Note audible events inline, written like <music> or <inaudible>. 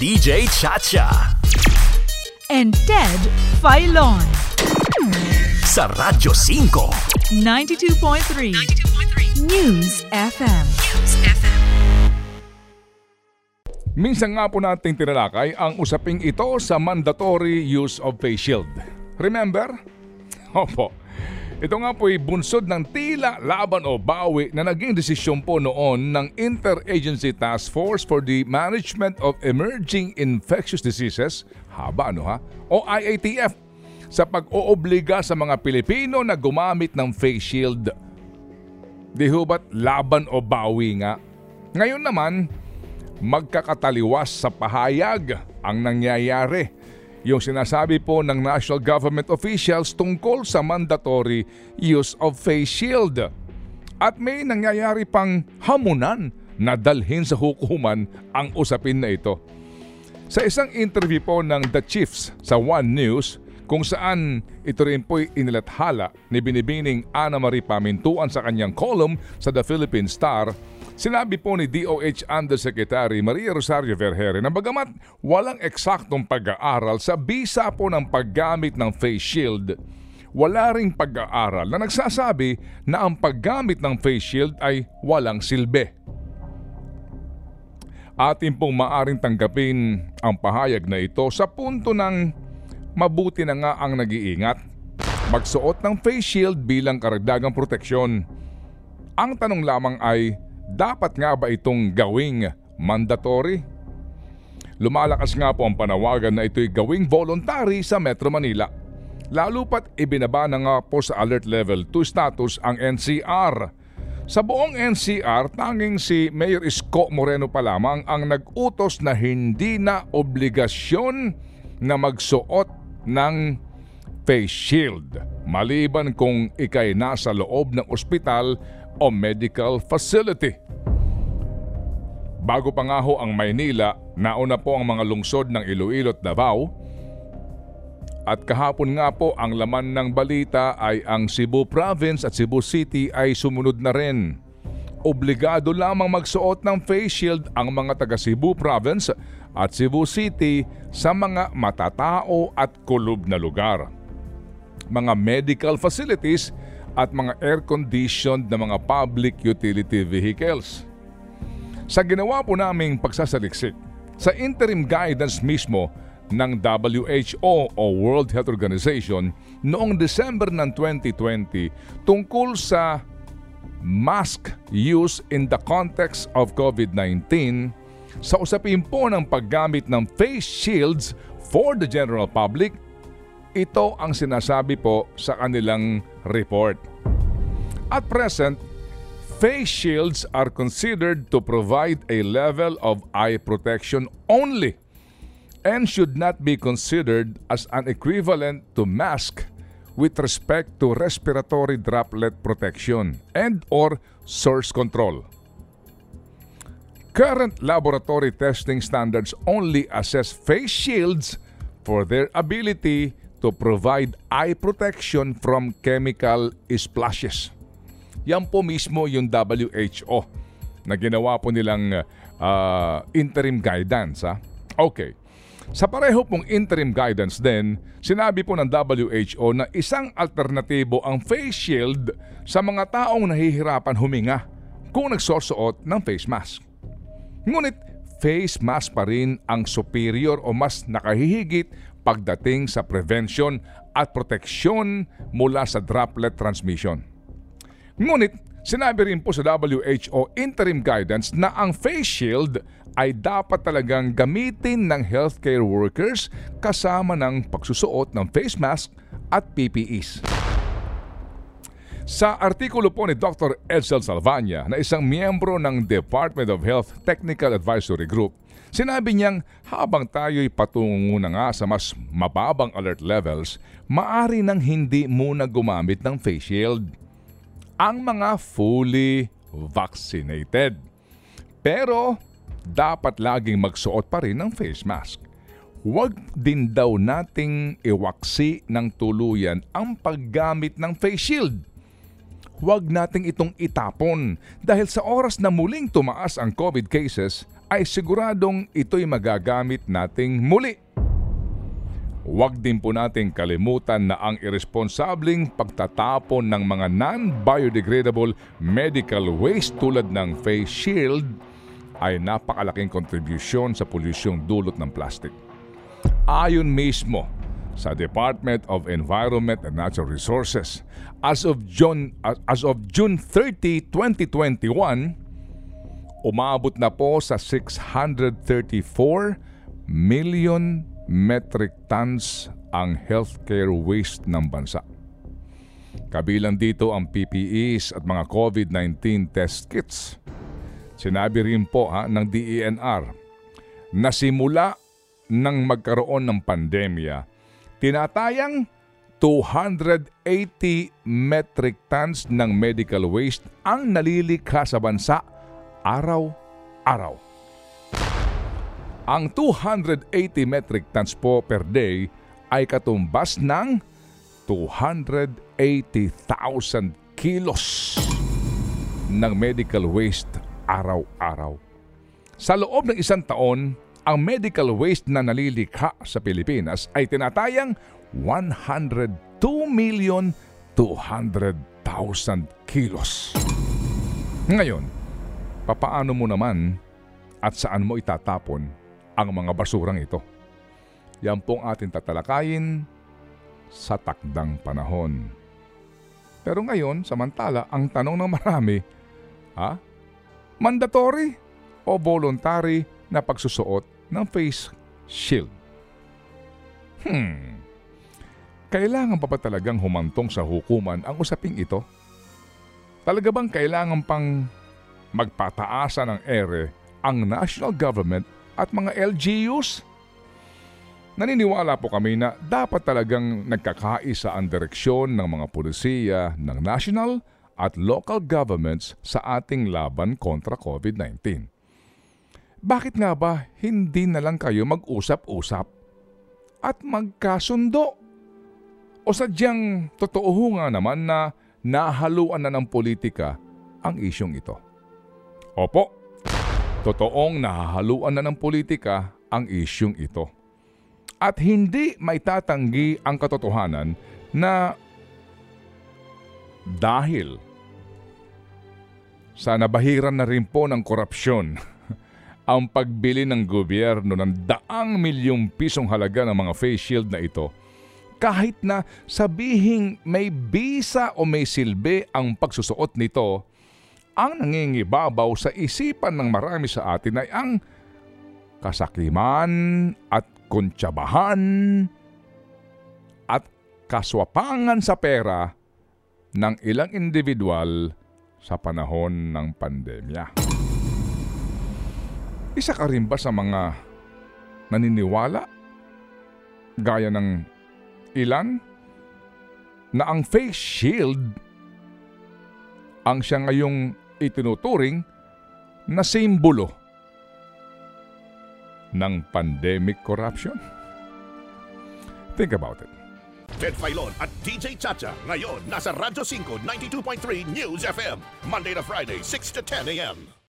DJ Chacha. and Ted Filon. Sa Radyo 5. 92.3 News FM. Minsan nga po nating tinalakay ang usaping ito sa mandatory use of face shield. Remember? <laughs> Opo. Ito nga po ay bunsod ng tila laban o bawi na naging desisyon po noon ng Interagency Task Force for the Management of Emerging Infectious Diseases, haba ano ha, o IATF, sa pag-oobliga sa mga Pilipino na gumamit ng face shield. Di ho ba't laban o bawi nga? Ngayon naman, magkakataliwas sa pahayag ang nangyayari. Yung sinasabi po ng national government officials tungkol sa mandatory use of face shield. At may nangyayari pang hamunan na dalhin sa hukuman ang usapin na ito. Sa isang interview po ng The Chiefs sa One News, kung saan ito rin po'y inilathala ni Binibining Ana Marie Pamintuan sa kanyang column sa The Philippine Star, sinabi po ni DOH Undersecretary Maria Rosario Vergere na bagamat walang eksaktong pag-aaral sa bisa po ng paggamit ng face shield, wala ring pag-aaral na nagsasabi na ang paggamit ng face shield ay walang silbi. Atin pong maaring tanggapin ang pahayag na ito sa punto ng mabuti na nga ang nag-iingat. Magsuot ng face shield bilang karagdagang proteksyon. Ang tanong lamang ay, dapat nga ba itong gawing mandatory? Lumalakas nga po ang panawagan na ito'y gawing voluntary sa Metro Manila. Lalo pat ibinaba na nga po sa alert level 2 status ang NCR. Sa buong NCR, tanging si Mayor Isko Moreno pa lamang ang nag-utos na hindi na obligasyon na magsuot ng face shield maliban kung ikay nasa loob ng ospital o medical facility. Bago pa nga ho ang Maynila, nauna po ang mga lungsod ng Iloilo at Davao. At kahapon nga po ang laman ng balita ay ang Cebu Province at Cebu City ay sumunod na rin. Obligado lamang magsuot ng face shield ang mga taga Cebu Province at Cebu City sa mga matatao at kulob na lugar. Mga medical facilities at mga air-conditioned na mga public utility vehicles. Sa ginawa po naming pagsasaliksik, sa interim guidance mismo ng WHO o World Health Organization noong December ng 2020 tungkol sa mask use in the context of COVID-19 sa usapin po ng paggamit ng face shields for the general public, ito ang sinasabi po sa kanilang report. At present, face shields are considered to provide a level of eye protection only and should not be considered as an equivalent to mask with respect to respiratory droplet protection and or source control. Current laboratory testing standards only assess face shields for their ability to provide eye protection from chemical splashes. Yan po mismo yung WHO na ginawa po nilang uh, interim guidance. Ha? Okay. Sa pareho pong interim guidance din, sinabi po ng WHO na isang alternatibo ang face shield sa mga taong nahihirapan huminga kung nagsosuot ng face mask. Ngunit face mask pa rin ang superior o mas nakahihigit pagdating sa prevention at proteksyon mula sa droplet transmission. Ngunit sinabi rin po sa WHO interim guidance na ang face shield ay dapat talagang gamitin ng healthcare workers kasama ng pagsusuot ng face mask at PPEs. Sa artikulo po ni Dr. Edsel Salvania na isang miyembro ng Department of Health Technical Advisory Group, sinabi niyang habang tayo'y patungo na nga sa mas mababang alert levels, maari nang hindi muna gumamit ng face shield. Ang mga fully vaccinated. Pero dapat laging magsuot pa rin ng face mask. Huwag din daw nating iwaksi ng tuluyan ang paggamit ng face shield. Huwag nating itong itapon dahil sa oras na muling tumaas ang COVID cases ay siguradong ito'y magagamit nating muli. Huwag din po nating kalimutan na ang irresponsableng pagtatapon ng mga non-biodegradable medical waste tulad ng face shield ay napakalaking kontribusyon sa polusyong dulot ng plastic. Ayon mismo sa Department of Environment and Natural Resources, as of June, as of June 30, 2021, umabot na po sa 634 million metric tons ang healthcare waste ng bansa. Kabilang dito ang PPEs at mga COVID-19 test kits. Sinabi rin po ha, ng DENR na simula nang magkaroon ng pandemya, tinatayang 280 metric tons ng medical waste ang nalilikha sa bansa araw-araw. Ang 280 metric tons po per day ay katumbas ng 280,000 kilos ng medical waste araw-araw. Sa loob ng isang taon, ang medical waste na nalilikha sa Pilipinas ay tinatayang 102 million 200,000 kilos. Ngayon, papaano mo naman at saan mo itatapon ang mga basurang ito? Yan pong ating tatalakayin sa takdang panahon. Pero ngayon, samantala, ang tanong ng marami, ha? Mandatory o voluntary na pagsusuot ng face shield? Hmm. Kailangan pa ba talagang humantong sa hukuman ang usaping ito? Talaga bang kailangan pang magpataasa ng ere ang national government at mga LGUs? Naniniwala po kami na dapat talagang nagkakaisa ang direksyon ng mga pulisiya ng national at local governments sa ating laban kontra COVID-19. Bakit nga ba hindi na lang kayo mag-usap-usap at magkasundo? O sadyang totoo nga naman na nahaluan na ng politika ang isyong ito? Opo, totoong nahahaluan na ng politika ang isyong ito. At hindi may tatanggi ang katotohanan na dahil sa nabahiran na rin po ng korupsyon <laughs> ang pagbili ng gobyerno ng daang milyong pisong halaga ng mga face shield na ito, kahit na sabihing may bisa o may silbi ang pagsusuot nito, ang nangingibabaw sa isipan ng marami sa atin ay ang kasakiman at kuntsabahan at kaswapangan sa pera ng ilang individual sa panahon ng pandemya. Isa ka rin ba sa mga naniniwala gaya ng ilan na ang face shield ang siya ngayong itinuturing na simbolo ng pandemic corruption? Think about it. Ted Filon at DJ Chacha. Ngayon, nasa Radyo 5, 92.3 News FM. Monday to Friday, 6 to 10 a.m.